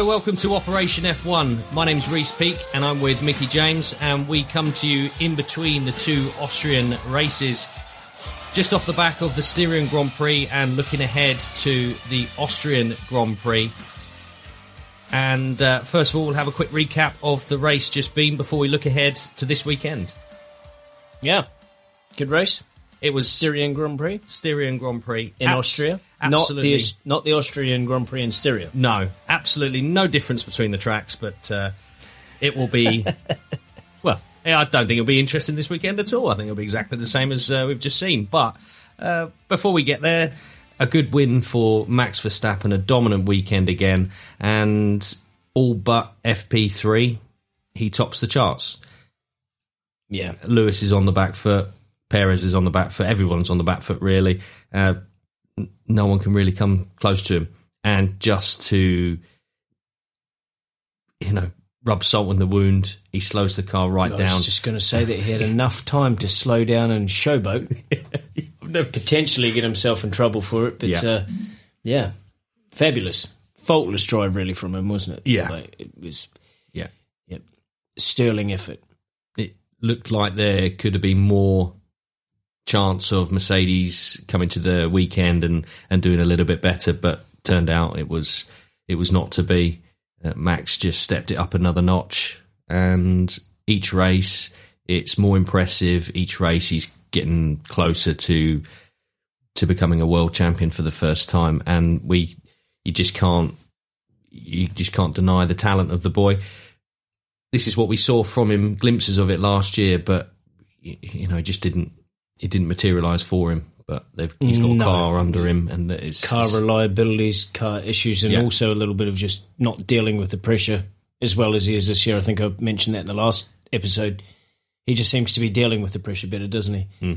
Welcome to Operation F1. My name's Reese Peak and I'm with Mickey James, and we come to you in between the two Austrian races, just off the back of the Styrian Grand Prix and looking ahead to the Austrian Grand Prix. And uh, first of all, we'll have a quick recap of the race just been before we look ahead to this weekend. Yeah, good race. It was Styrian Grand Prix Styrian Grand Prix in Abs- Austria, Absolutely. not the not the Austrian Grand Prix in Styria. No, absolutely no difference between the tracks, but uh, it will be. well, I don't think it'll be interesting this weekend at all. I think it'll be exactly the same as uh, we've just seen. But uh, before we get there, a good win for Max Verstappen, a dominant weekend again, and all but FP3, he tops the charts. Yeah, Lewis is on the back foot. Perez is on the back foot. Everyone's on the back foot, really. Uh, no one can really come close to him. And just to, you know, rub salt in the wound, he slows the car right I down. was just going to say that he had enough time to slow down and showboat, potentially get himself in trouble for it. But Yeah. yeah, uh, yeah fabulous, faultless drive really from him, wasn't it? Yeah. Like, it was. Yeah. Yep, sterling effort. It looked like there could have been more chance of Mercedes coming to the weekend and, and doing a little bit better, but turned out it was it was not to be. Uh, Max just stepped it up another notch, and each race it's more impressive. Each race he's getting closer to to becoming a world champion for the first time, and we you just can't you just can't deny the talent of the boy. This is what we saw from him, glimpses of it last year, but you know, just didn't it didn't materialise for him. But they've, he's got No. a car under him, and it's car it's- reliabilities, car issues, and Yeah. also a little bit of just not dealing with the pressure as well as he is this year. I think I mentioned that in the last episode. He just seems to be dealing with the pressure better, doesn't he? Hmm.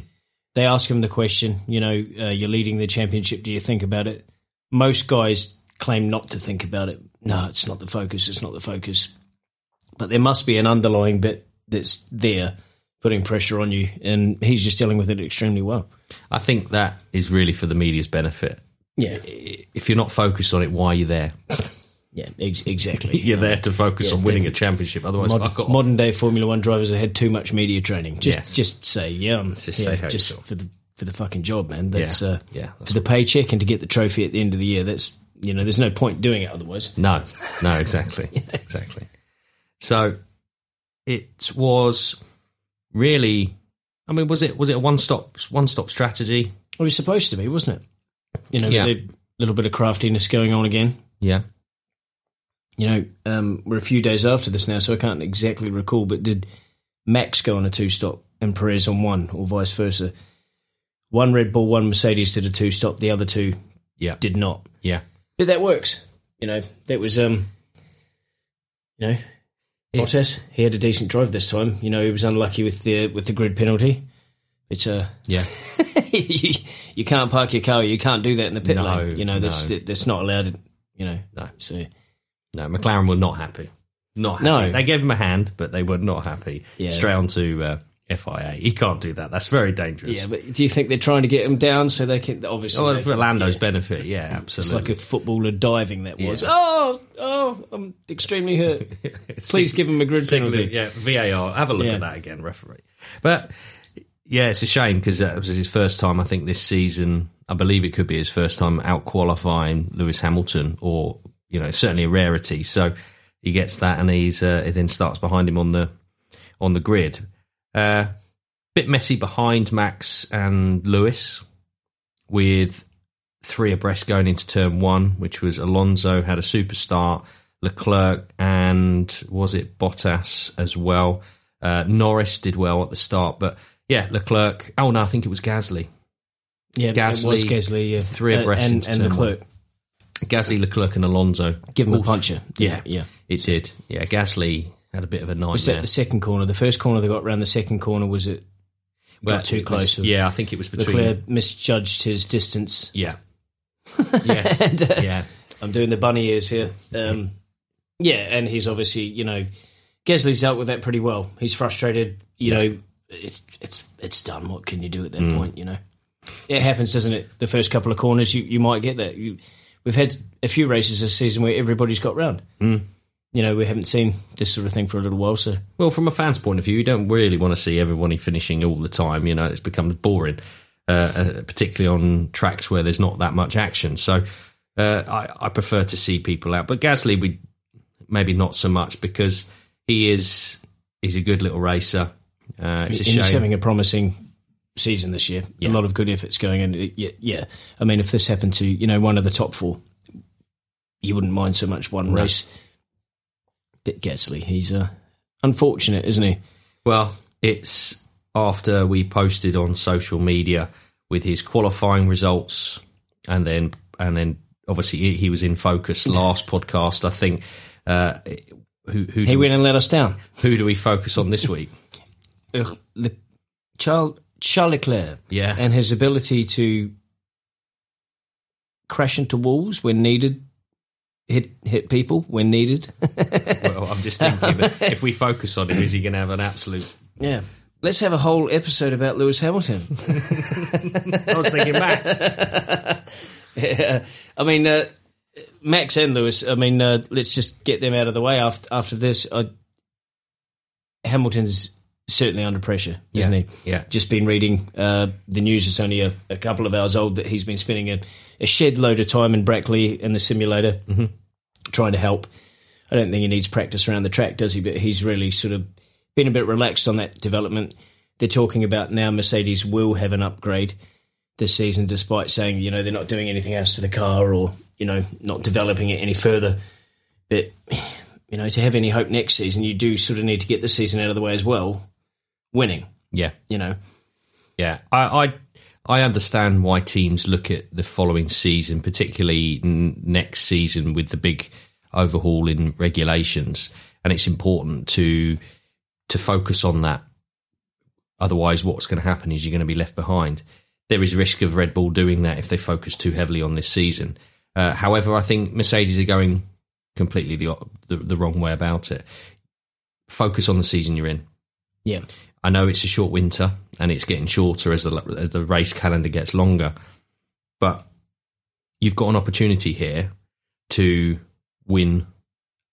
They ask him the question, you know, uh, you're leading the championship. Do you think about it? Most guys claim not to think about it. No, it's not the focus. It's not the focus. But there must be an underlying bit that's there putting pressure on you, and he's just dealing with it extremely well. I think that is really for the media's benefit. Yeah, If you're not focused on it, why are you there? yeah, ex- exactly. You're there to focus Yeah, on winning a championship. Otherwise, Mod- modern day Formula One drivers have had too much media training. Just, Yes. just say, yeah, I'm, Just yeah, say just for the for the fucking job, man. That's Yeah. uh, Yeah, that's for the paycheck and to get the trophy at the end of the year. That's you know, there's no point doing it otherwise. No, no, exactly, exactly. So it was really. I mean, was it was it a one stop one stop strategy? It was supposed to be, wasn't it? You know, Yeah. a little bit of craftiness going on again. Yeah, You know, um, we're a few days after this now, so I can't exactly recall. But did Max go on a two stop and Perez on one, or vice versa? One Red Bull, one Mercedes did a two stop. The other two yeah, did not. yeah. But that works. You know, that was um you know Bottas, he had a decent drive this time. You know, he was unlucky with the with the grid penalty. But uh Yeah, you, you can't park your car, you can't do that in the pit No, lane. You know, that's no. that's not allowed you know. No. So no. McLaren were not happy. Not happy. No. they gave him a hand, but they were not happy. Yeah. Straight on to uh, FIA. He can't do that. That's very dangerous. yeah, but do you think they're trying to get him down so they can obviously Oh, for Lando's yeah. benefit, yeah, It's absolutely. like a footballer diving that was. Yeah. Oh, oh, I'm extremely hurt. Please give him a grid penalty. Yeah, VAR. Have a look Yeah. at that again, referee. But yeah, it's a shame because that was his first time. I think this season. I believe it could be his first time out qualifying Lewis Hamilton, or you know, certainly a rarity. So he gets that, and he's uh, he then starts behind him on the on the grid. Uh, bit messy behind Max and Lewis, with three abreast going into turn one, which was Alonso had a super start, Leclerc and was it Bottas as well. Uh, Norris did well at the start, but yeah, Leclerc. Oh no, I think it was Gasly. Yeah, Gasly, it was Gasly, yeah. three Uh, abreast and, into and turn Leclerc. Gasly, Leclerc, and Alonso. Give him a puncher. Yeah. yeah. It did. Yeah, Gasly had a bit of a Was that nightmare. the second corner? The first corner they got round the second corner was it Well, got too close? was- yeah, I think it was between. Leclerc misjudged his distance. Yeah. yes. And, uh, yeah. I'm doing the bunny ears here. Um, yeah, and he's obviously, you know, Gasly's dealt with that pretty well. He's frustrated. You know, it's it's it's done. What can you do at that Mm. point? You know, it happens, doesn't it? The first couple of corners, you, you might get that. You, we've had a few races this season where everybody's got round. Mm. You know, we haven't seen this sort of thing for a little while. So Well, from a fan's point of view, you don't really want to see everybody finishing all the time. You know, it's become boring, uh, uh, particularly on tracks where there's not that much action. So uh, I, I prefer to see people out. But Gasly, we maybe not so much because he is he's a good little racer. Uh, it's a shame. he's having a promising season this year. Yeah. A lot of good efforts going in. Yeah, yeah. I mean, if this happened to you know one of the top four, you wouldn't mind so much one race. Bit Gasly, he's uh, unfortunate, isn't he? Well, it's after we posted on social media with his qualifying results, and then and then obviously he, he was in focus last podcast. I think. Uh, who who He went and let us down. who do we focus on this week? Ugh, Le- Charles, Charles Leclerc Yeah, and his ability to crash into walls when needed, hit hit people when needed. well, I'm just thinking that if we focus on him, is he going to have an absolute? yeah. Let's have a whole episode about Lewis Hamilton. I was thinking Max. Yeah. I mean, uh, Max and Lewis. I mean, uh, let's just get them out of the way after after this. I, Hamilton's certainly under pressure, isn't he? Yeah. Just been reading uh, the news. It's only a, a couple of hours old that he's been spending a, a shed load of time in Brackley in the simulator mm-hmm. trying to help. I don't think he needs practice around the track, does he? But he's really sort of been a bit relaxed on that development. They're talking about now Mercedes will have an upgrade this season, despite saying you know they're not doing anything else to the car or you know not developing it any further. But you know to have any hope next season, you do sort of need to get the season out of the way as well, winning. Yeah, You know, yeah. I, I I understand why teams look at the following season, particularly n- next season with the big overhaul in regulations, and it's important to to focus on that. Otherwise, what's going to happen is you're going to be left behind. There is risk of Red Bull doing that if they focus too heavily on this season. Uh, however, I think Mercedes are going completely the, the the wrong way about it. Focus on the season you're in. yeah, I know it's a short winter and it's getting shorter as the as the race calendar gets longer, but you've got an opportunity here to win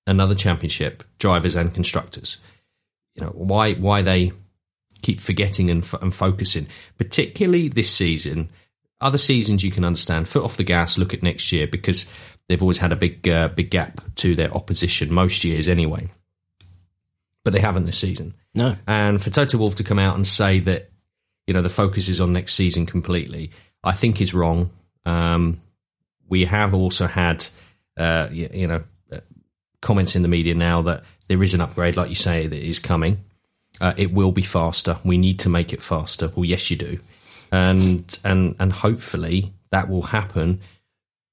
another championship, drivers and constructors. You know why why they keep forgetting and, f- and focusing, particularly this season. Other seasons you can understand. Foot off the gas. Look at next year because they've always had a big uh, big gap to their opposition most years anyway. But they haven't this season. No, And for Toto Wolff to come out and say that, you know, the focus is on next season completely, I think is wrong. Um, we have also had, uh, you, you know, uh, comments in the media now that there is an upgrade, like you say, that is coming. Uh, it will be faster. We need to make it faster. Well, yes, you do, and and and hopefully that will happen,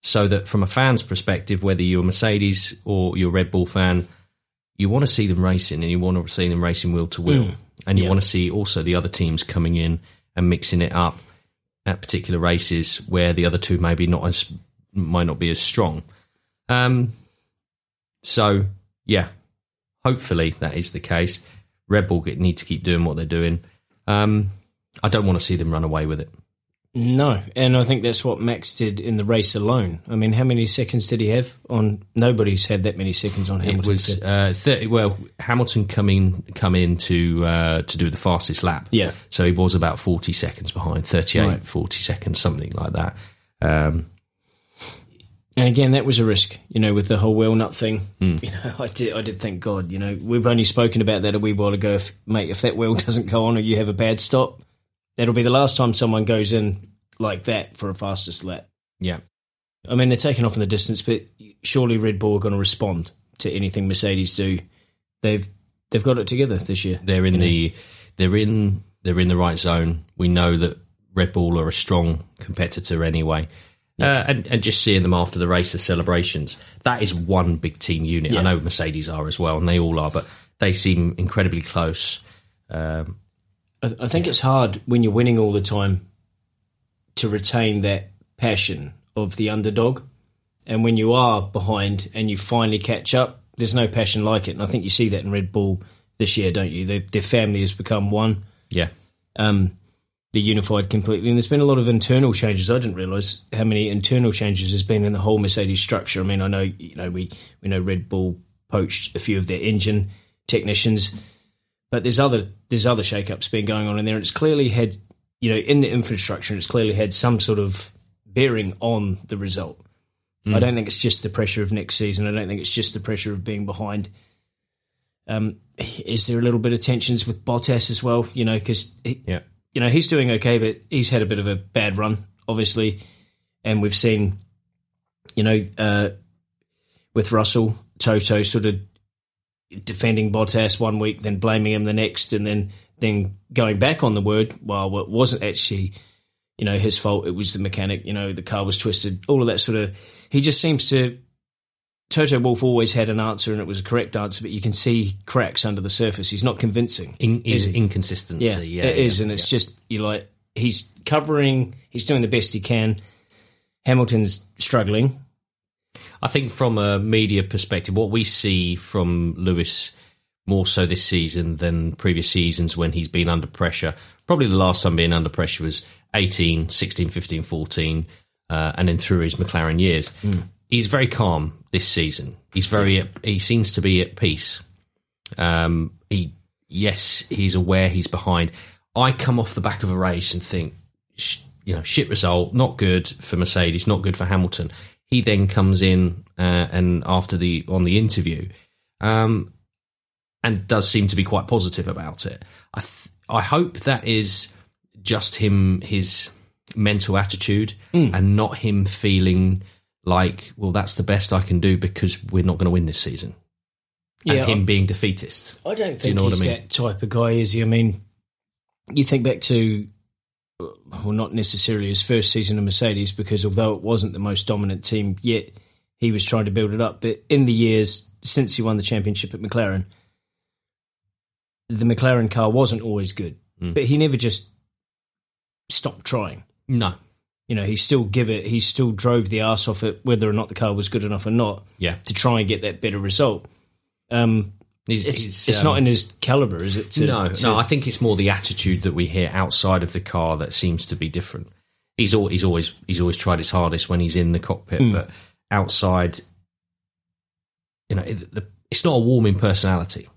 so that from a fan's perspective, whether you're a Mercedes or you're a Red Bull fan, you want to see them racing and you want to see them racing wheel to wheel. And you Yeah. want to see also the other teams coming in and mixing it up at particular races where the other two maybe not as might not be as strong. Um, so yeah, hopefully that is the case. Red Bull get, need to keep doing what they're doing. Um, I don't want to see them run away with it. No, and I think that's what Max did in the race alone. I mean, how many seconds did he have on? Nobody's had that many seconds on Hamilton. It was uh, 30, well Hamilton coming come in to uh, to do the fastest lap. Yeah. So he was about 40 seconds behind, 38, Right. 40 seconds, something like that. Um, And again, that was a risk, you know, with the whole wheel nut thing. Hmm. You know, I did, I did thank God. You know, we've only spoken about that a wee while ago. If, mate, if that wheel doesn't go on or you have a bad stop, that'll be the last time someone goes in like that for a fastest lap. yeah. I mean, they're taking off in the distance, but surely Red Bull are going to respond to anything Mercedes do. They've they've got it together this year. They're in the they're in they're in the right zone. We know that Red Bull are a strong competitor anyway. Uh, and, and just seeing them after the race, the celebrations, that is one big team unit. Yeah. I know Mercedes are as well, and they all are, but they seem incredibly close. Um, I, I think it's hard when you're winning all the time to retain that passion of the underdog. And when you are behind and you finally catch up, there's no passion like it. And I think you see that in Red Bull this year, don't you? Their, their family has become one. yeah, Um, they're unified completely. And there's been a lot of internal changes. I didn't realise how many internal changes there's been in the whole Mercedes structure. I mean, I know you know we we know Red Bull poached a few of their engine technicians, but there's other there's other shakeups been going on in there, and it's clearly had you know in the infrastructure, it's clearly had some sort of bearing on the result. I don't think it's just the pressure of next season. I don't think it's just the pressure of being behind. Um, is there a little bit of tensions with Bottas as well? You know, because Yeah. you know he's doing okay, but he's had a bit of a bad run, obviously, and we've seen, you know, uh, with Russell Toto sort of defending Bottas one week, then blaming him the next, and then then going back on the word. Well, it wasn't actually, you know, his fault. It was the mechanic. You know, the car was twisted. All of that sort of. He just seems to. Toto Wolff always had an answer, and it was a correct answer, but you can see cracks under the surface. He's not convincing. In, Is inconsistency. Yeah, Yeah, it is, yeah, and it's yeah. just you like he's covering, he's doing the best he can. Hamilton's struggling. I think from a media perspective, what we see from Lewis more so this season than previous seasons when he's been under pressure. Probably the last time being under pressure was 18, 16, 15, 14, uh, and then through his McLaren years. He's very calm this season. He's very, he seems to be at peace. Um, he, yes, he's aware he's behind. I come off the back of a race and think, sh- you know, shit result, not good for Mercedes, not good for Hamilton. He then comes in uh, and after the on the interview, um, and does seem to be quite positive about it. I th- I hope that is just him his mental attitude and not him feeling like, well, that's the best I can do because we're not going to win this season. Yeah, and him being defeatist. I don't you think know what he's I mean? that type of guy, is he? I mean, you think back to, well, not necessarily his first season of Mercedes, because although it wasn't the most dominant team yet, he was trying to build it up. But in the years since he won the championship at McLaren, the McLaren car wasn't always good, Mm. but he never just stopped trying. No. You know, he still give it. He still drove the ass off it, whether or not the car was good enough or not, Yeah. to try and get that better result. Um, He's, it's he's, it's um, not in his caliber, is it? to- no, to- no. I think it's more the attitude that we hear outside of the car that seems to be different. He's al- he's always he's always tried his hardest when he's in the cockpit, Hmm. but outside, you know, it, the, it's not a warming personality.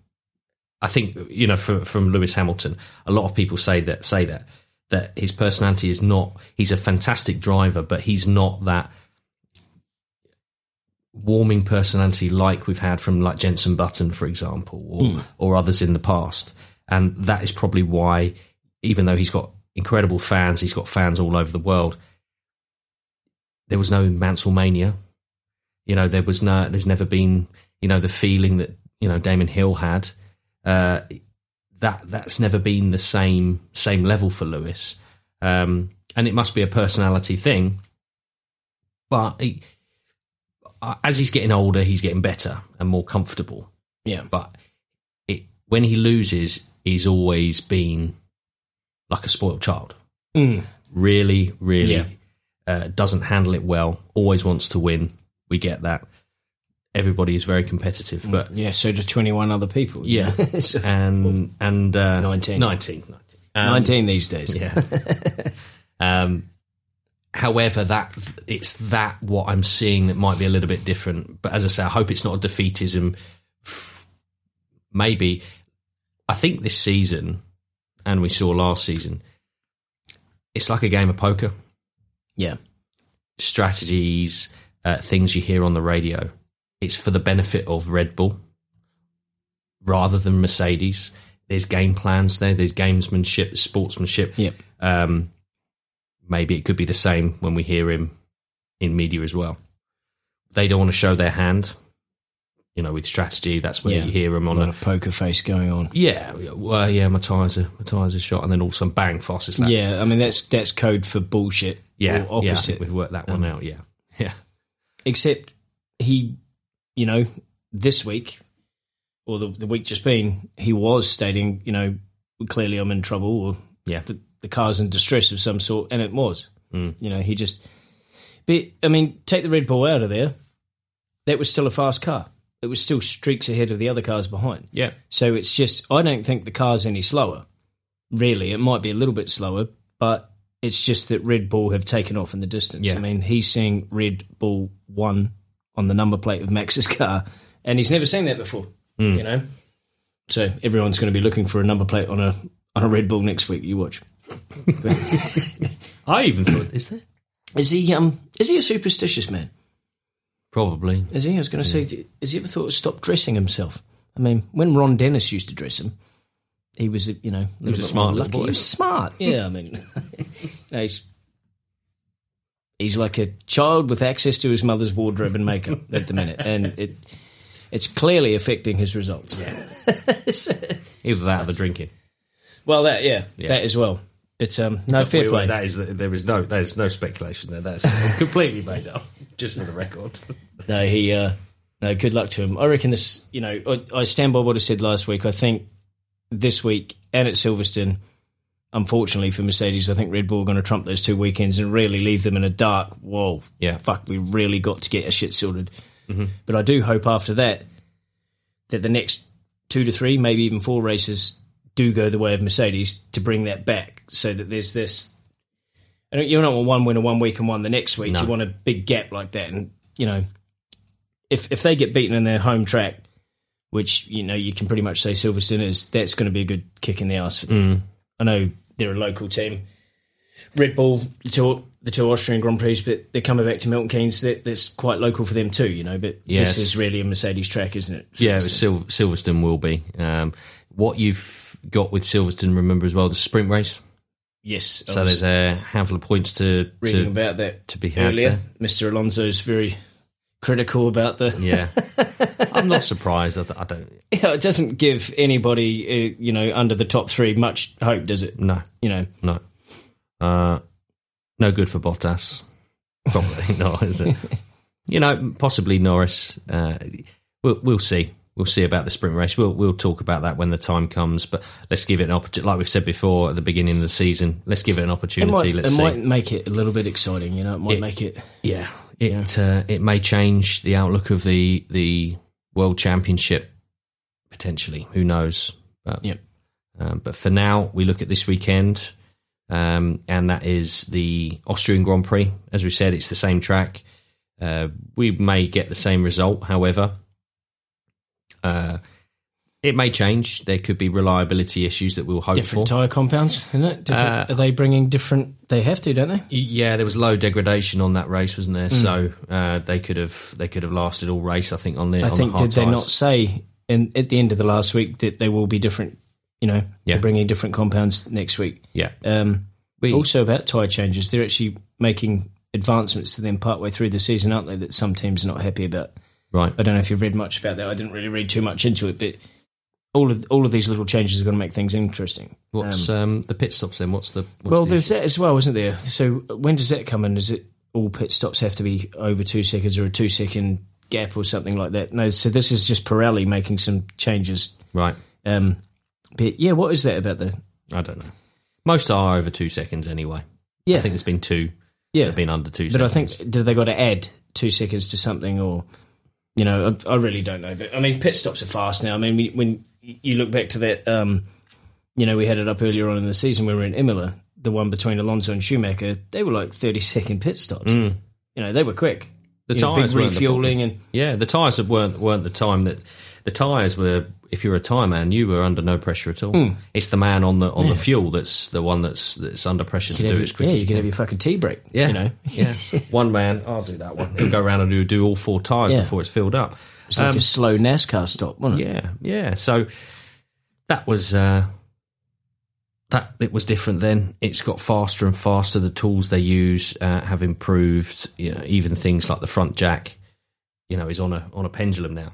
I think you know for, from Lewis Hamilton, a lot of people say that say that that his personality is not. He's a fantastic driver, but he's not that warming personality like we've had from like Jenson Button, for example, or or others in the past. And that is probably why, even though he's got incredible fans, he's got fans all over the world. There was no Mansell mania. You know, there was no. There's never been. You know, the feeling that you know Damon Hill had. Uh, that that's never been the same same level for Lewis. Um, and it must be a personality thing. But he, as he's getting older, he's getting better and more comfortable. yeah. But it, when he loses, he's always been like a spoiled child. Mm. Really, really Yeah. uh, doesn't handle it well. Always wants to win. We get that. Everybody is very competitive, but Yeah, so do 21 other people. yeah. So- and and uh, 19. 19, 19. Um, 19 these days. yeah. um, however, that it's that what I'm seeing that might be a little bit different. But as I say, I hope it's not a defeatism. Maybe I think this season, and we saw last season, it's like a game of poker. Yeah. Strategies, uh, things you hear on the radio. It's for the benefit of Red Bull rather than Mercedes. There's game plans there. There's gamesmanship, sportsmanship. Yep. Um, maybe it could be the same when we hear him in media as well. They don't want to show their hand, you know, with strategy. That's when Yeah. you hear him on lot a poker face going on. yeah, well, yeah, my tires are my tires are shot, and then all of a sudden, bang, fastest lap. Yeah, I mean, that's that's code for bullshit. yeah, yeah. Opposite. think we've worked that one um, out. Yeah, yeah, Except he, you know, this week or the, the week just been, he was stating, you know, clearly I'm in trouble or yeah. the, the car's in distress of some sort, and it was. Mm. You know, he just. But I mean, take the Red Bull out of there. That was still a fast car. It was still streaks ahead of the other cars behind. yeah. So it's just, I don't think the car's any slower. Really, it might be a little bit slower, but it's just that Red Bull have taken off in the distance. Yeah. I mean, he's seeing Red Bull one on the number plate of Max's car, and he's never seen that before. Hmm. You know, so everyone's going to be looking for a number plate on a on a Red Bull next week. You watch. I even thought, is there? Is he um is he a superstitious man? Probably. Is he? I was going to say, has he ever thought of stop dressing himself? I mean, when Ron Dennis used to dress him, he was, you know, he was a smart little boy. He was smart. Yeah, I mean, you know, he's he's like a child with access to his mother's wardrobe and makeup at the minute, and it it's clearly affecting his results. Yeah, Either that or the drinking. well, that yeah, that as well. But um, no, fair play. That is, there is no, there is no speculation there. That's completely made up, just for the record. No, he. Uh, no, good luck to him. I reckon this. You know, I, I stand by what I said last week. I think this week and at Silverstone, unfortunately for Mercedes, I think Red Bull are going to trump those two weekends and really leave them in a dark. Whoa, Yeah. fuck, we really got to get our shit sorted. But I do hope after that that the next two to three, maybe even four races, do go the way of Mercedes to bring that back, so that there's this. I don't, you don't want one winner one week and one the next week. No. You want a big gap like that, and you know, if if they get beaten in their home track, which you know you can pretty much say Silverstone is, that's going to be a good kick in the ass for them. I know they're a local team. Red Bull, the two, the two Austrian Grand Prix, but they're coming back to Milton Keynes. That, that's quite local for them too, you know. But Yes. this is really a Mercedes track, isn't it? Yeah, it Sil- Silverstone will be. Um, what you've got with Silverstone, remember as well, the sprint race. yes. So there's a handful of points to reading to, about that to be had earlier. there. Mr. Alonso's very critical about the. Yeah, I'm not surprised. I, th- I don't. Yeah, it doesn't give anybody, uh, you know, under the top three much hope, does it? No, You know, no, uh, no good for Bottas. Probably not, is it? You know, possibly Norris. Uh, we'll we'll see. We'll see about the sprint race. We'll we'll talk about that when the time comes. But let's give it an opportunity. Like we've said before at the beginning of the season, let's give it an it opportunity. might, let's it see. might make it a little bit exciting. You know, it might It- make it. Yeah, it Uh, it may change the outlook of the the world championship potentially. Who knows? But, Yep. um, but for now, we look at this weekend, um, and that is the Austrian Grand Prix. As we said, it's the same track. Uh, we may get the same result, however. Uh, it may change. There could be reliability issues that we'll hope different for. tyre compounds, isn't it? Uh, are they bringing different? They have to, don't they? Yeah, there was low degradation on that race, wasn't there? So uh, they could have they could have lasted all race. I think on the I on think the hard did they not say in at the end of the last week that they will be different? You know, Yeah. they're bringing different compounds next week. Yeah, Um, we, also about tyre changes, they're actually making advancements to them partway through the season, aren't they? That some teams are not happy about. Right. I don't know if you've read much about that. I didn't really read too much into it, but all of all of these little changes are going to make things interesting. What's um, the pit stops then? What's the what's Well, the- there's that as well, isn't there? So when does that come in? Is it all pit stops have to be over two seconds or a two second gap or something like that? No, so this is just Pirelli making some changes. right. Um, but yeah, what is that about the? I don't know. Most are over two seconds anyway. Yeah, I think there's been two yeah. been under two. But I think did they got to add two seconds to something or? You know, I, I really don't know. But I mean, pit stops are fast now. I mean, we- when you look back to that, um, you know, we had it up earlier on in the season. when We were in Imola, the one between Alonso and Schumacher. They were like thirty second pit stops. You know, they were quick. Mm. The You know, tyres big weren't the refueling and yeah, the tyres weren't weren't the time that the tyres were. If you're a tyre man, you were under no pressure at all. Hmm. It's the man on the on the fuel that's the one that's that's under pressure to do have it as quick yeah, as you can have your fucking tea break. Yeah, you know, yeah. One man, I'll do that one. He'll go around and do, do all four tyres Yeah. before it's filled up. it's like Um, a slow NASCAR stop, wasn't it? Yeah, yeah. So that was uh, that. It was different then. It's got faster and faster. The tools they use uh, have improved. You know, even things like the front jack, you know, is on a on a pendulum now.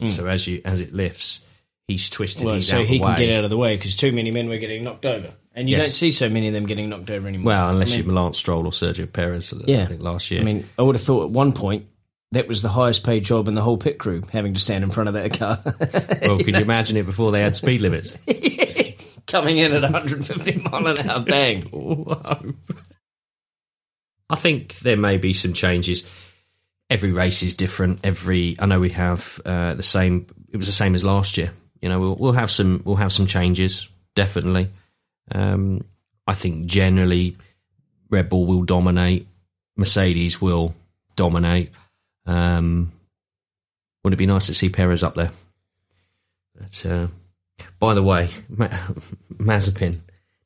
Mm. So as you as it lifts, he's twisted. Well, he's so he can get out of the way because too many men were getting knocked over, and you Yes. don't see so many of them getting knocked over anymore. Well, unless I mean, you're Lance Stroll or Sergio Perez, uh, Yeah. I think last year. I mean, I would have thought at one point that was the highest paid job in the whole pit crew, having to stand in front of that car, well, could you imagine it before they had speed limits? coming in at 150 mile an hour, bang. Whoa. I think there may be some changes. Every race is different. Every I know we have uh, the same. It was the same as last year. You know, we'll, we'll have some we'll have some changes definitely. Um, I think generally Red Bull will dominate. Mercedes will dominate. Um, would it be nice to see Perez up there? But, uh, by the way, Ma- Mazepin,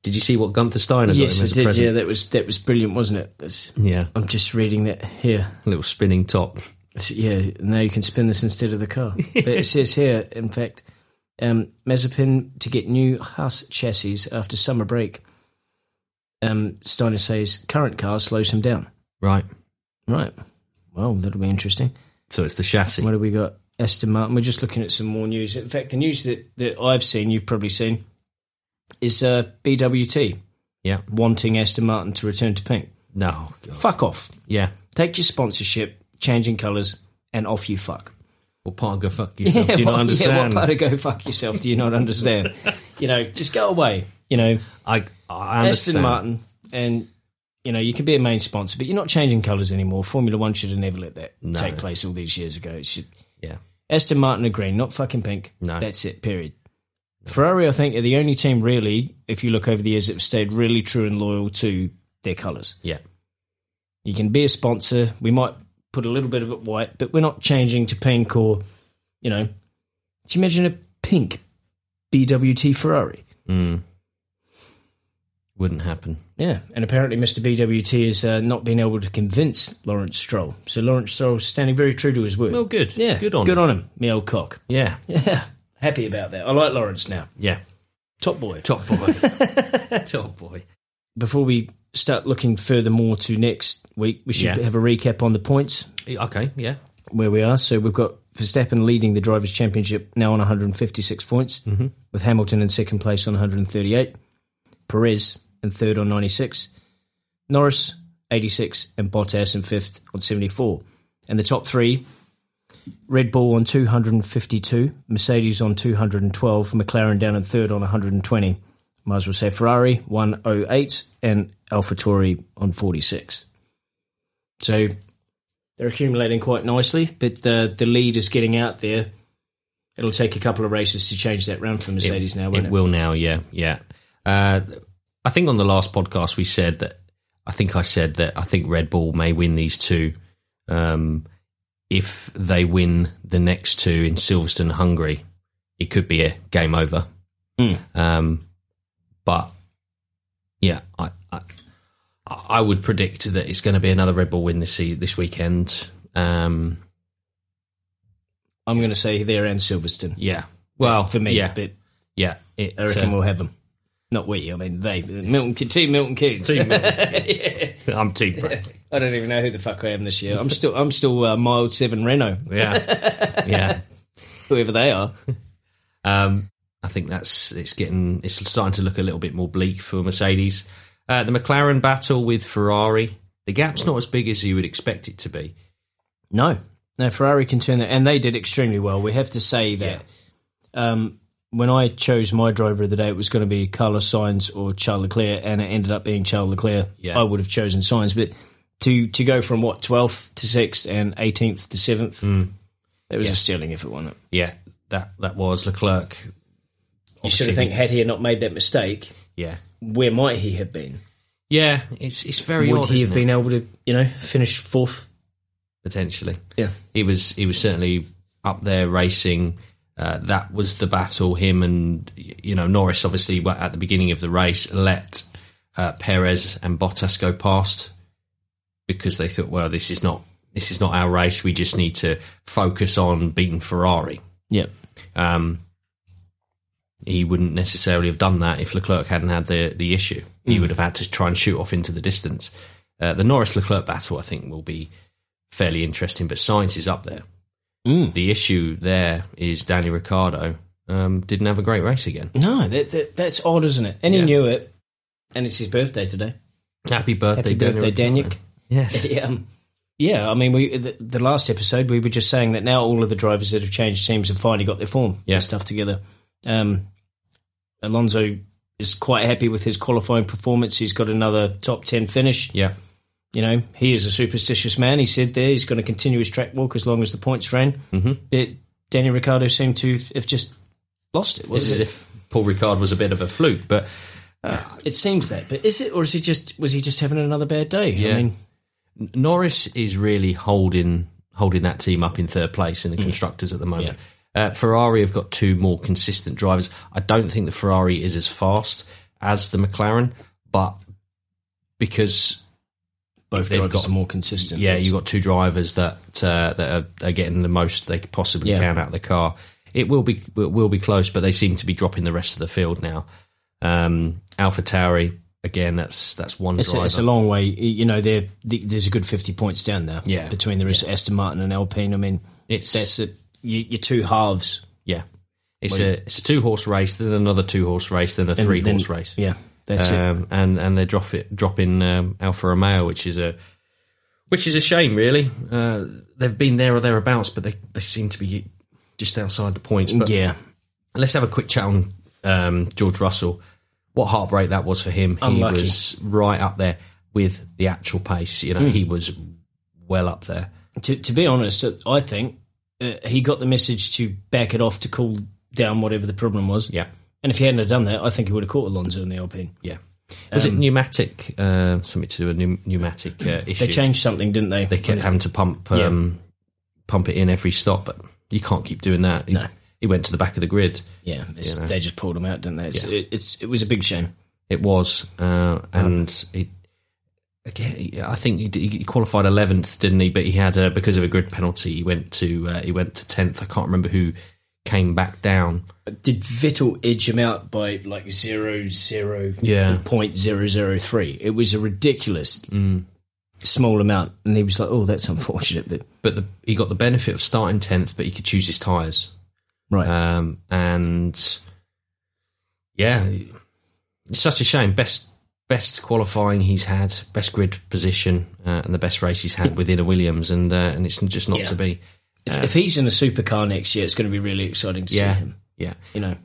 did you see what Gunther Steiner yes, got him I as a did. present? Yeah, that was that was brilliant, wasn't it? That's- Yeah, I'm just reading that here. A little spinning top. It's- yeah, now you can spin this instead of the car. but it says here, in fact, um, Mazepin to get new Haas chassis after summer break. Um, Steiner says current car slows him down. Right. Right. Well, that'll be interesting. So it's the chassis. What have we got? Aston Martin. We're just looking at some more news. In fact, the news that, that I've seen, you've probably seen, is uh, BWT Yeah. wanting Aston Martin to return to pink. No. God. Fuck off. Yeah. Take your sponsorship, changing colours, and off you fuck. Well, part of go fuck yourself. Do you not understand? Yeah, what part of go fuck yourself do you not understand? you know, just go away. You know, I I understand. Aston Martin, and you know, you can be a main sponsor, but you're not changing colours anymore. Formula One should have never let that No. take place all these years ago. It should Yeah. Aston Martin are green, not fucking pink. No. That's it, period. Ferrari, I think, are the only team really, if you look over the years, that have stayed really true and loyal to their colours. Yeah. You can be a sponsor. We might put a little bit of it white, but we're not changing to pink or, you know. Do you imagine a pink BWT Ferrari? Mm. Wouldn't happen. Yeah, and apparently Mr. BWT has uh, not been able to convince Lawrence Stroll. So Lawrence Stroll is standing very true to his word. Well, good. yeah, Good on. good him. on him, me old cock. Yeah. Yeah, happy about that. I like Lawrence now. Yeah. Top boy. Top boy. Top boy. Before we start looking furthermore to next week, we should Yeah. have a recap on the points Okay. Yeah. where we are. So we've got Verstappen leading the Drivers' Championship now on 156 points, Mm-hmm. with Hamilton in second place on 138, Perez in third on 96, Norris 86, and Bottas in fifth on 74. And the top three Red Bull on 252, Mercedes on 212, McLaren down in third on 120. Might as well say Ferrari 108 and AlphaTauri on 46. So they're accumulating quite nicely, but the the lead is getting out there. It'll take a couple of races to change that round for Mercedes now, won't It it? will now. Yeah. Yeah. Uh, I think on the last podcast we said that. I think I said that I think Red Bull may win these two. Um, if they win the next two in Silverstone, Hungary, it could be a game over. Mm. Um, but yeah, I, I I would predict that it's going to be another Red Bull win this this weekend. Um, I'm going to say there and Silverstone. yeah. Well, for me, yeah, but yeah. It, I reckon uh, we'll have them. Not we, I mean they. Milton, Team Milton Keynes. Team Yeah. I'm team pro. I don't even know who the fuck I am this year. I'm still, I'm still uh, mild seven Renault, Yeah, yeah. whoever they are. Um, I think that's it's getting it's starting to look a little bit more bleak for Mercedes. Uh, the McLaren battle with Ferrari, the gap's not as big as you would expect it to be. No, no, Ferrari can turn that, and they did extremely well. We have to say that. Um, when I chose my driver of the day, it was going to be Carlos Sainz or Charles Leclerc, and it ended up being Charles Leclerc. Yeah. I would have chosen Sainz, but to to go from what twelfth to sixth and eighteenth to seventh, hmm. it was a stealing effort, wasn't it? Yeah, that that was Leclerc. You should have think had he not made that mistake, Yeah, where might he have been? yeah. It's it's very Would odd. he have it? been able to, you know, finish fourth? potentially? Yeah. he was he was certainly up there racing. Uh, that was the battle. Him and you know Norris obviously at the beginning of the race let uh, Perez and Bottas go past because they thought, well, this is not this is not our race. We just need to focus on beating Ferrari. Yeah. Um, he wouldn't necessarily have done that if Leclerc hadn't had the the issue. He would have had to try and shoot off into the distance. Uh, the Norris Leclerc battle, I think, will be fairly interesting. But Sainz is up there. Mm. The issue there is Danny Ricciardo um, didn't have a great race again. No, that, that, that's odd, isn't it? And Yeah. he knew it, and it's his birthday today. Happy birthday, Happy birthday, Danny. Yes. Yeah, um, yeah. I mean, we the, the last episode we were just saying that now all of the drivers that have changed teams have finally got their form Yeah. and stuff together. Um, Alonso is quite happy with his qualifying performance. He's got another top ten finish. Yeah. You know, he is a superstitious man. He said there he's going to continue his track walk as long as the points ran. Mm-hmm. But Daniel Ricciardo seemed to have just lost it. It's Was as if Paul Ricard was a bit of a fluke, but It seems that, but is it, or is he just was he just having another bad day? Yeah. I mean, Norris is really holding holding that team up in third place in the constructors at the moment. Uh, Ferrari have got two more consistent drivers. I don't think the Ferrari is as fast as the McLaren, but because both They've drivers got- are more consistent. yeah, you've got two drivers that uh, that are, are getting the most they possibly Yeah. can out of the car. It will be it will be close, but they seem to be dropping the rest of the field now. Um, Alpha Tauri again. That's that's one It's a, it's a long way. You know, there there's a good fifty points down there. Yeah. between the rest Aston Martin and Alpine. I mean, It's- that's it. You, your two halves. yeah, it's a it's a two horse race. Then another two horse race. Then a three horse race. Yeah, that's it. um, and and they're drop it, dropping um, Alfa Romeo, which is a which is a shame, really. Uh, they've been there or thereabouts, but they, they seem to be just outside the points. But Yeah, let's have a quick chat on um, George Russell. What heartbreak that was for him. Unlucky. He was right up there with the actual pace. You know, Hmm. he was well up there. to to be honest, I think uh, he got the message to back it off to cool down whatever the problem was. Yeah, And if he hadn't have done that, I think he would have caught Alonso in the Alpine. yeah. Was it pneumatic? Uh, something to do with pneu- pneumatic uh, issue? They changed something, didn't they? they kept having to pump um, pump it in every stop, but you can't keep doing that. He, No. he went to the back of the grid. yeah, it's, You know. they just pulled him out, didn't they? It's, it, it's it was a big shame. It was, uh, and he, again, I think he, he qualified eleventh, didn't he? But he had uh, because of a grid penalty, he went to uh, he went to tenth. I can't remember who came back down. Did Vettel edge him out by like zero zero Yeah. point zero zero three? It was a ridiculous small amount, and he was like, "Oh, that's unfortunate." But But the, he got the benefit of starting tenth, but he could choose his tyres. right, Um, and yeah, it's such a shame. Best best qualifying he's had, best grid position, uh, and the best race he's had within a Williams, and uh, and it's just not Yeah. to be. if, if he's in a supercar next year, it's going to be really exciting to Yeah, see him. Yeah. You know,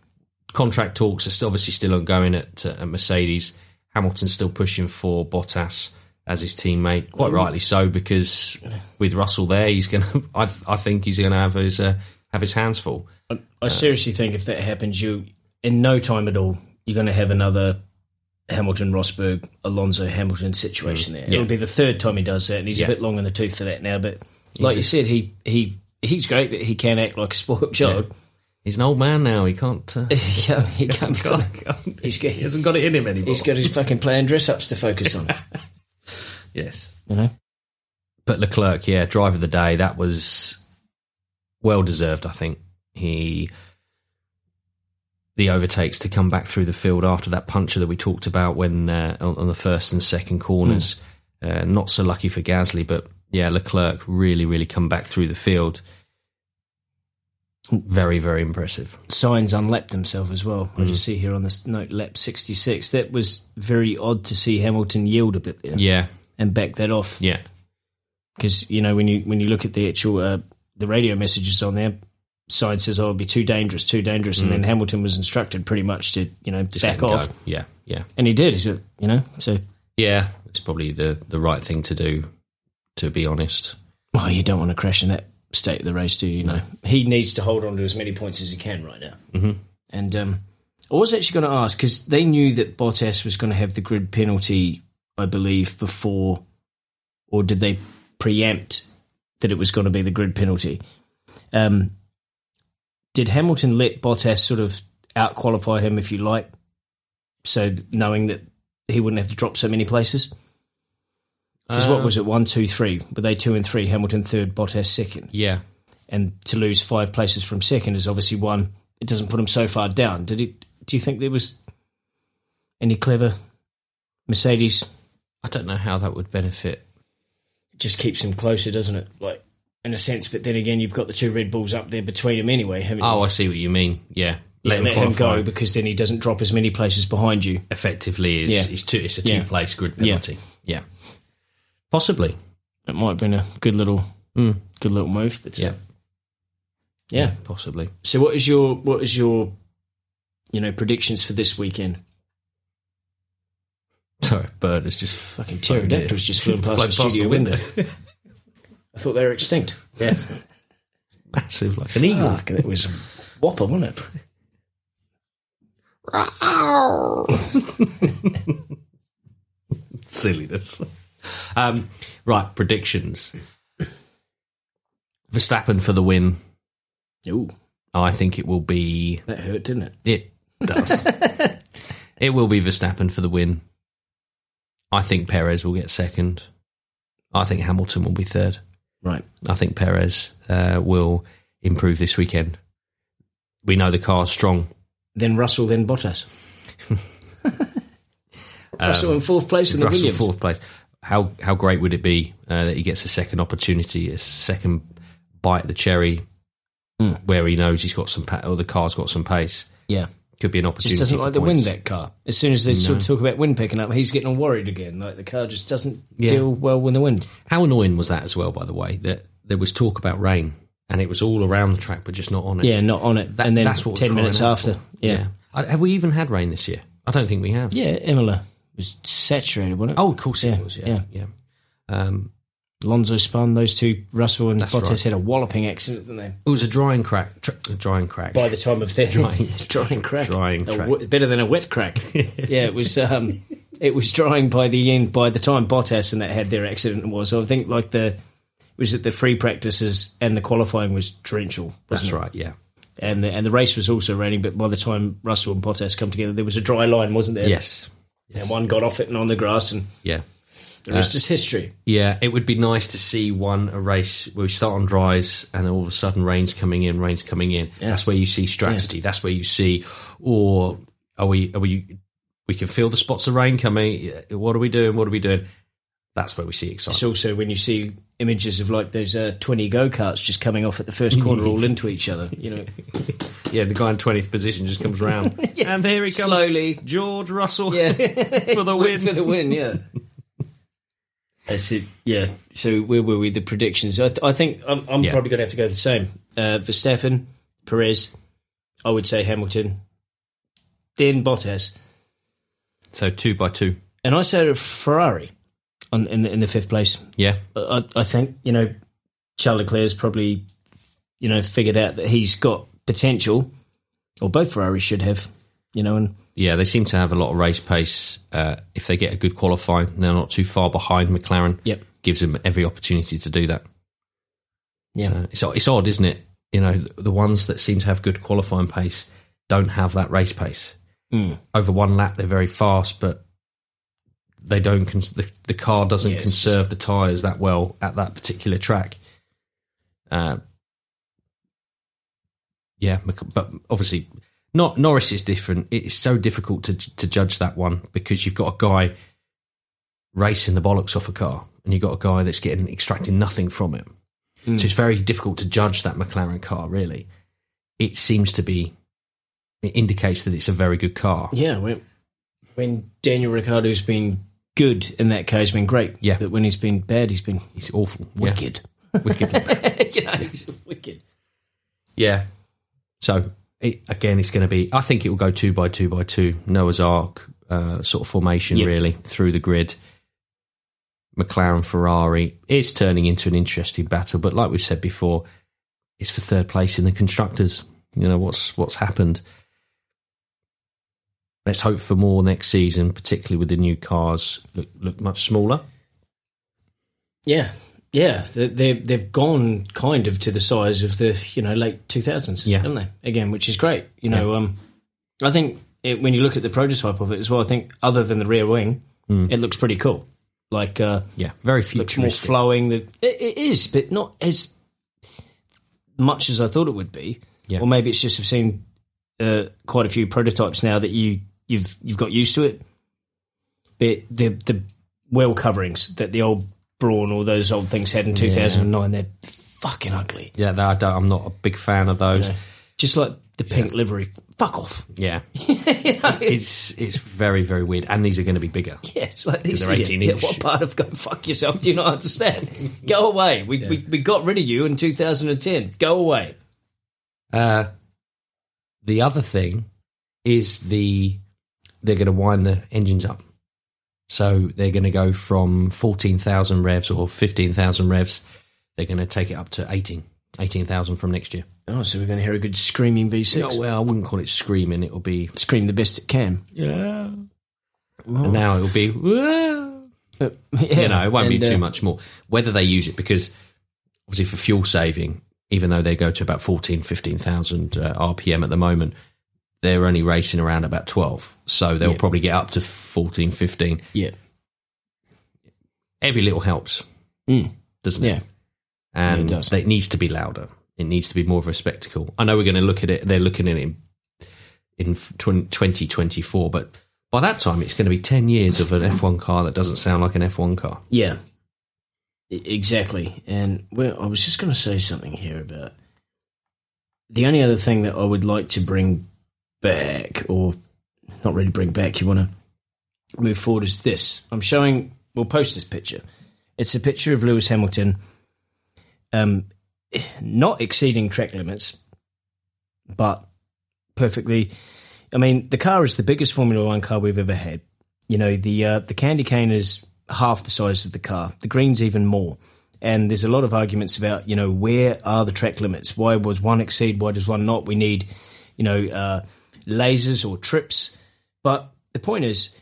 Contract talks are still, obviously still ongoing at, uh, at Mercedes. Hamilton's still pushing for Bottas as his teammate, quite rightly so, because with Russell there, he's going to. I I think he's going to have his uh, have his hands full. I, I seriously think if that happens, you in no time at all, you're going to have another Hamilton Rosberg Alonso Hamilton situation there. It'll be the third time he does that, and he's Yeah. a bit long in the tooth for that now. But like a- you said, he he he's great, but he can act like a spoiled child. He's an old man now. He can't. Uh, Yeah, he can't. he's got, he hasn't got it in him anymore. he's got his fucking playing dress ups to focus on. yes. You know, But Leclerc, yeah, driver of the day, that was well deserved, I think. He the overtakes to come back through the field after that puncher that we talked about when uh, on, on the first and second corners. Uh, not so lucky for Gasly, but yeah, Leclerc really, really come back through the field. Very, very impressive. Sainz unlapped himself as well. I just see here on this note, lap sixty six. That was very odd to see Hamilton yield a bit there Yeah, and back that off. yeah, because you know when you when you look at the actual uh, the radio messages on there, side says, "Oh, it'll be too dangerous, too dangerous," and then Hamilton was instructed pretty much to you know just back off, go. Yeah, yeah, and he did. You know, so yeah. It's probably the the right thing to do. To be honest, well, you don't want to crash in that state of the race, do you? Know, he needs to hold on to as many points as he can right now. Mm-hmm. And um, I was actually going to ask because they knew that Bottas was going to have the grid penalty, I believe, before, or did they preempt that it was going to be the grid penalty? Um, did Hamilton let Bottas sort of out qualify him, if you like, so knowing that he wouldn't have to drop so many places? Because what Uh, was it? One, two, three. Were they two and three? Hamilton third, Bottas second. yeah. And to lose five places from second is obviously one. It doesn't put him so far down. Did it? Do you think there was any clever Mercedes? I don't know how that would benefit. It Just keeps him closer, doesn't it? Like in a sense. But then again, you've got the two Red Bulls up there between him anyway. Oh, I see what you mean. Yeah, let, let, him, go because then he doesn't drop as many places behind you. effectively is Yeah. is two, it's a Yeah. two place grid Yeah. penalty. Yeah. Possibly. That might have been a good little, Mm. good little move. But uh, Yeah. yeah. Possibly. So what is your what is your you know predictions for this weekend? Sorry, bird is just Fucking pterodactyls just flew past the studio window. I thought they were extinct. Yeah. Massive like an eagle. Fuck, that was a whopper, wasn't it? Silliness. Um, right, predictions. Verstappen for the win. Ooh, I think it will be. that hurt, didn't it? It does. it will be Verstappen for the win. I think Perez will get second. I think Hamilton will be third. Right. I think Perez uh, will improve this weekend. We know the car's strong. Then Russell, then Bottas. Russell in fourth place in the Russell Williams. fourth place. How how great would it be uh, that he gets a second opportunity, a second bite at the cherry, Hmm. where he knows he's got some pa- or the car's got some pace. Yeah. Could be an opportunity. Just doesn't like the points. wind that car. As soon as they sort of talk about wind picking up, he's getting all worried again. Like the car just doesn't Yeah. deal well with the wind. How annoying was that as well? By the way, that there was talk about rain and it was all around the track, but just not on it. Yeah, not on it. That- and then that's what ten minutes after. Yeah. Uh, Have we even had rain this year? I don't think we have. Yeah, Imola was saturated, wasn't it? Oh, of course it Yeah, was. Yeah, yeah. Um, Alonso spun. Those two, Russell and Bottas, right. had a walloping accident, didn't they? it was a drying crack. Tr- a drying crack. By the time of their Drying. drying crack, Drying w- better than a wet crack. yeah, it was. Um, it was drying by the end. By the time Bottas and that had their accident was, so I think like the was it the free practices and the qualifying was torrential. That's it? right. Yeah. and the, and the race was also raining. But by the time Russell and Bottas come together, there was a dry line, wasn't there? Yes. And one got off it and on the grass, and Yeah. the rest is history. Yeah, it would be nice to see one a race where we start on dries and all of a sudden rain's coming in, rain's coming in. Yeah. That's where you see strategy. That's where you see, or are we? Are we? We can feel the spots of rain coming. What are we doing? What are we doing? That's where we see It's excitement. also when you see images of like those uh, twenty go karts just coming off at the first corner, all into each other. You know, Yeah, the guy in twentieth position just comes round, and here he comes, slowly. George Russell Yeah, for the win. for the win. Yeah. That's it. Yeah. So where were we? The predictions. I, I think I'm, I'm Yeah. probably going to have to go the same. Uh, Verstappen, Perez. I would say Hamilton, then Bottas, So two by two. and I said Ferrari on, in, in the fifth place. Yeah, I, I think you know Charles Leclerc's probably you know figured out that he's got potential, or both Ferraris should have. You know, and yeah. They seem to have a lot of race pace. Uh, if they get a good qualifying, they're not too far behind McLaren. Yep. gives them every opportunity to do that. Yeah. So it's it's odd, isn't it? You know, the, the ones that seem to have good qualifying pace don't have that race pace. Mm. Over one lap, they're very fast, but they don't. Cons- the, the car doesn't Yeah, it's conserve the tires that well at that particular track. Uh, yeah, but obviously, not Norris is different. It's so difficult to to judge that one because you've got a guy racing the bollocks off a car, and you've got a guy that's getting extracting nothing from it. Hmm. So it's very difficult to judge that McLaren car. Really, it seems to be. It indicates that it's a very good car. yeah, when, when Daniel Ricciardo's been good in that car, he's been great. Yeah. but when he's been bad, he's been It's awful. wicked. Yeah. Wicked. you know, he's wicked. yeah. So it, again, it's going to be. I think it will go two by two by two. Noah's Ark uh, sort of formation, Yep. really through the grid. McLaren, Ferrari. is turning into an interesting battle, but like we've said before, it's for third place in the constructors. You know what's what's happened. Let's hope for more next season, particularly with the new cars look look much smaller. Yeah, yeah, they, they they've gone kind of to the size of the you know late two thousands, Yeah. haven't they? Again, which is great. You know, um, I think it, when you look at the prototype of it as well, I think other than the rear wing, it looks pretty cool. Like uh, Yeah, very looks more futuristic. flowing. The, it, it is, but not as much as I thought it would be. Yeah. Or maybe it's just I've seen uh, quite a few prototypes now that you you've you've got used to it. But the the wheel coverings that the old Brawn or those old things had in two thousand and nine, they're fucking ugly. yeah, I don't, I'm not a big fan of those. Just like the pink livery. Fuck off. Yeah, you know, it's it's very very weird, and these are going to be bigger. Yeah, it's like this. they're 18 Yeah, inch. what part of go fuck yourself do you not understand? Go away. We, we we got rid of you in 2010. Go away. Uh, the other thing is the they're going to wind the engines up, so they're going to go from fourteen thousand revs or fifteen thousand revs. They're going to take it up to eighteen Eighteen thousand from next year. Oh, so we're going to hear a good screaming V6. Oh, well, I wouldn't call it screaming. It'll be Scream the best it can. yeah. And now it'll be. Uh, yeah, you know, it won't be too uh, much more. Whether they use it because obviously for fuel saving, even though they go to about 14, 15,000 uh, RPM at the moment, they're only racing around about 12. So they'll Yeah. probably get up to 14, 15. Yeah. Every little helps, Mm. doesn't Yeah. it? And Yeah, it does. it needs to be louder. It needs to be more of a spectacle. I know we're going to look at it. They're looking at it in, in 2024, but by that time, it's going to be 10 years of an F1 car that doesn't sound like an F1 car. Yeah. Exactly. And well, I was just going to say something here about the only other thing that I would like to bring back, or not really bring back, you want to move forward, is this. I'm showing, we'll post this picture. It's a picture of Lewis Hamilton um, not exceeding track limits, but perfectly. I mean, the car is the biggest Formula One car we've ever had. You know, the uh, the candy cane is half the size of the car. The green's even more. And there's a lot of arguments about, you know, where are the track limits? Why was one exceed? Why does one not? We need, you know, uh, lasers or trips. But the point is,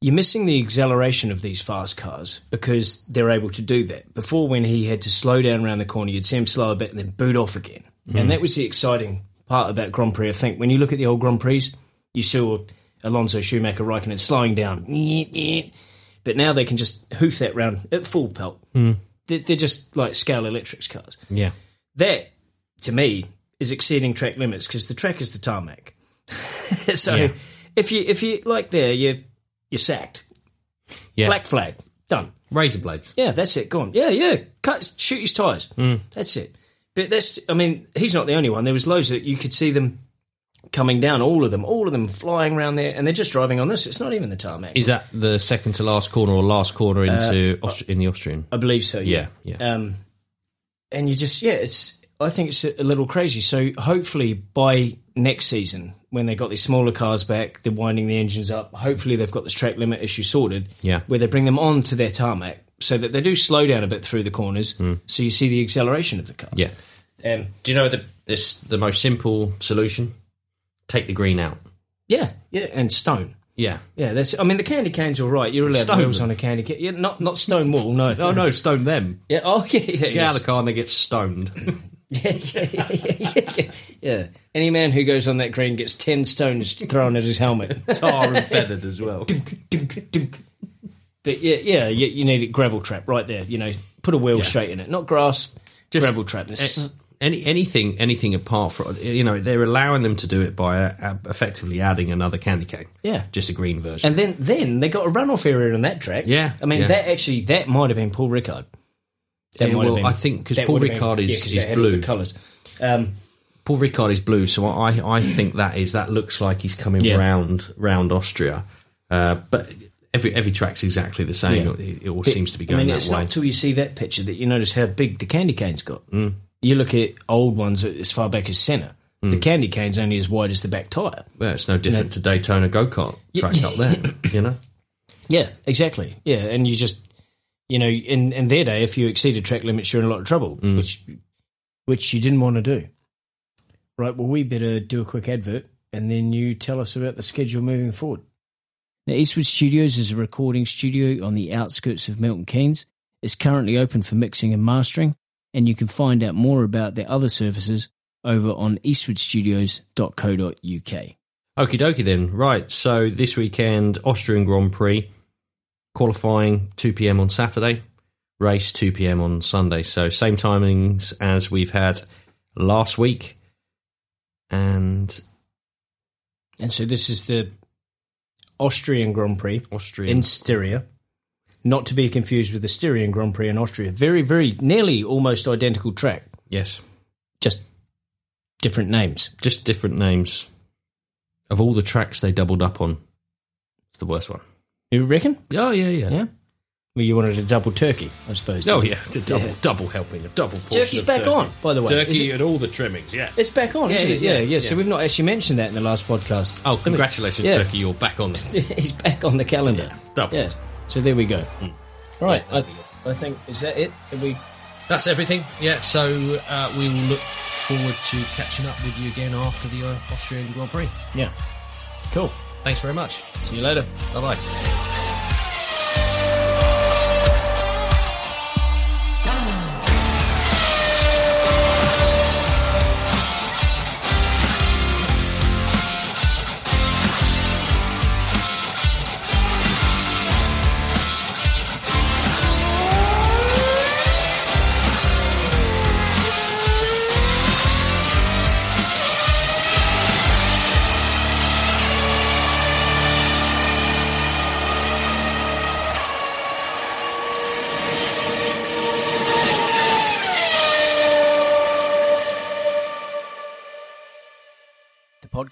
you're missing the acceleration of these fast cars because they're able to do that. Before, when he had to slow down around the corner, you'd see him slow a bit and then boot off again. And mm. that was the exciting part about Grand Prix. I think when you look at the old Grand Prix, you saw Alonso, Schumacher, Raikkonen slowing down. But now they can just hoof that round at full pelt. Mm. They're, they're just like Scalextrics cars. Yeah. That, to me, is exceeding track limits because the track is the tarmac. so Yeah. if you if you like there, you you're sacked. Yeah. Black flag, done. Razor blades. Yeah, that's it. Gone. Yeah, yeah. Cut, shoot his tires. That's it. But that's. I mean, he's not the only one. There was loads that you could see them coming down. All of them. All of them flying around there, and they're just driving on this. It's not even the tarmac. Is that the second to last corner or last corner into Aust- in the Austrian? I believe so. Yeah. Yeah, yeah. Um, and you just yeah, it's. I think it's a little crazy. So hopefully by next season, when they got these smaller cars back, they're winding the engines up. Hopefully they've got this track limit issue sorted. Yeah. Where they bring them on to their tarmac so that they do slow down a bit through the corners, so you see the acceleration of the cars. Yeah. Um, Do you know the this the most simple solution? Take the green out. yeah, yeah, and stone. Yeah. Yeah, that's. I mean, the candy cane's are all right. You're allowed Stone wheels on a candy cane. Yeah, not not stone wall. No. Oh no, stone them. Yeah. Oh yeah. Yeah. Get yes. out of the car and they get stoned. Yeah, yeah, yeah, yeah. Any man who goes on that green gets ten stones thrown at his helmet. Tar and feathered as well. But yeah, yeah, you, you need a gravel trap right there. You know, put a wheel straight in it, not grass. Just- gravel trap. It's- Any anything anything apart from you know they're allowing them to do it by uh, effectively adding another candy cane. Yeah. just a green version. and then then they got a runoff area on that track. Yeah, I mean yeah. that actually that might have been Paul Ricard. That Yeah, well, been- I think because Paul Ricard is- yeah, is they had all the blue. colours. Um, Paul Ricard is blue, so I I think that is that looks like he's coming Yeah. round round Austria, uh, but every every track's exactly the same. Yeah. It, it all seems to be I going mean, that it's way. not until you see that picture that you notice how big the candy cane's got. Mm. You look at old ones as far back as Senna. The Mm. candy cane's only as wide as the back tyre. well, it's no different to Daytona go kart track up there. You know, Yeah, exactly. Yeah, and you just, you know, in, in their day, if you exceeded track limits, you're in a lot of trouble, Mm. which which you didn't want to do. Right. Well, we better do a quick advert, and then you tell us about the schedule moving forward. Now, Eastwood Studios is a recording studio on the outskirts of Milton Keynes. It's currently open for mixing and mastering, and you can find out more about their other services over on eastwoodstudios.co.uk. Okie dokie then. Right, so this weekend, Austrian Grand Prix, qualifying 2 pm on Saturday, race 2 pm on Sunday. So same timings as we've had last week. And And so this is the Austrian Grand Prix. Austrian. in Styria, not to be confused with the Styrian Grand Prix in Austria. Very, very nearly almost identical track, yes, just different names. just different names. Of all the tracks they doubled up on, it's the worst one. You reckon? Oh, yeah, yeah. Yeah. Well, you wanted a double turkey, I suppose. Oh, yeah, it's a double, Yeah. double helping, a double portion Turkey's of back turkey. on, by the way. Is Turkey it- and all the trimmings, yes. It's back on, Yeah, isn't it it? is, Yeah, yeah, yeah, So yeah. we've not actually mentioned that in the last podcast. Oh, congratulations, Yeah. Turkey, you're back on. the- He's back on the calendar. double. Yeah. So there we go. Right. I, I think is that it? Have we That's everything. Yeah, so uh, we will look forward to catching up with you again after the uh, Austrian Grand Prix. Yeah. Cool. Thanks very much. See you later. Bye bye.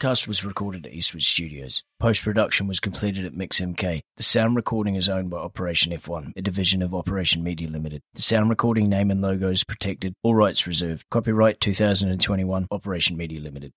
Podcast was recorded at Eastwood Studios. Post production was completed at Mix MK. The sound recording is owned by Operation F1, a division of Operation Media Limited. The sound recording name and logo is protected, all rights reserved. Copyright 2021, Operation Media Limited.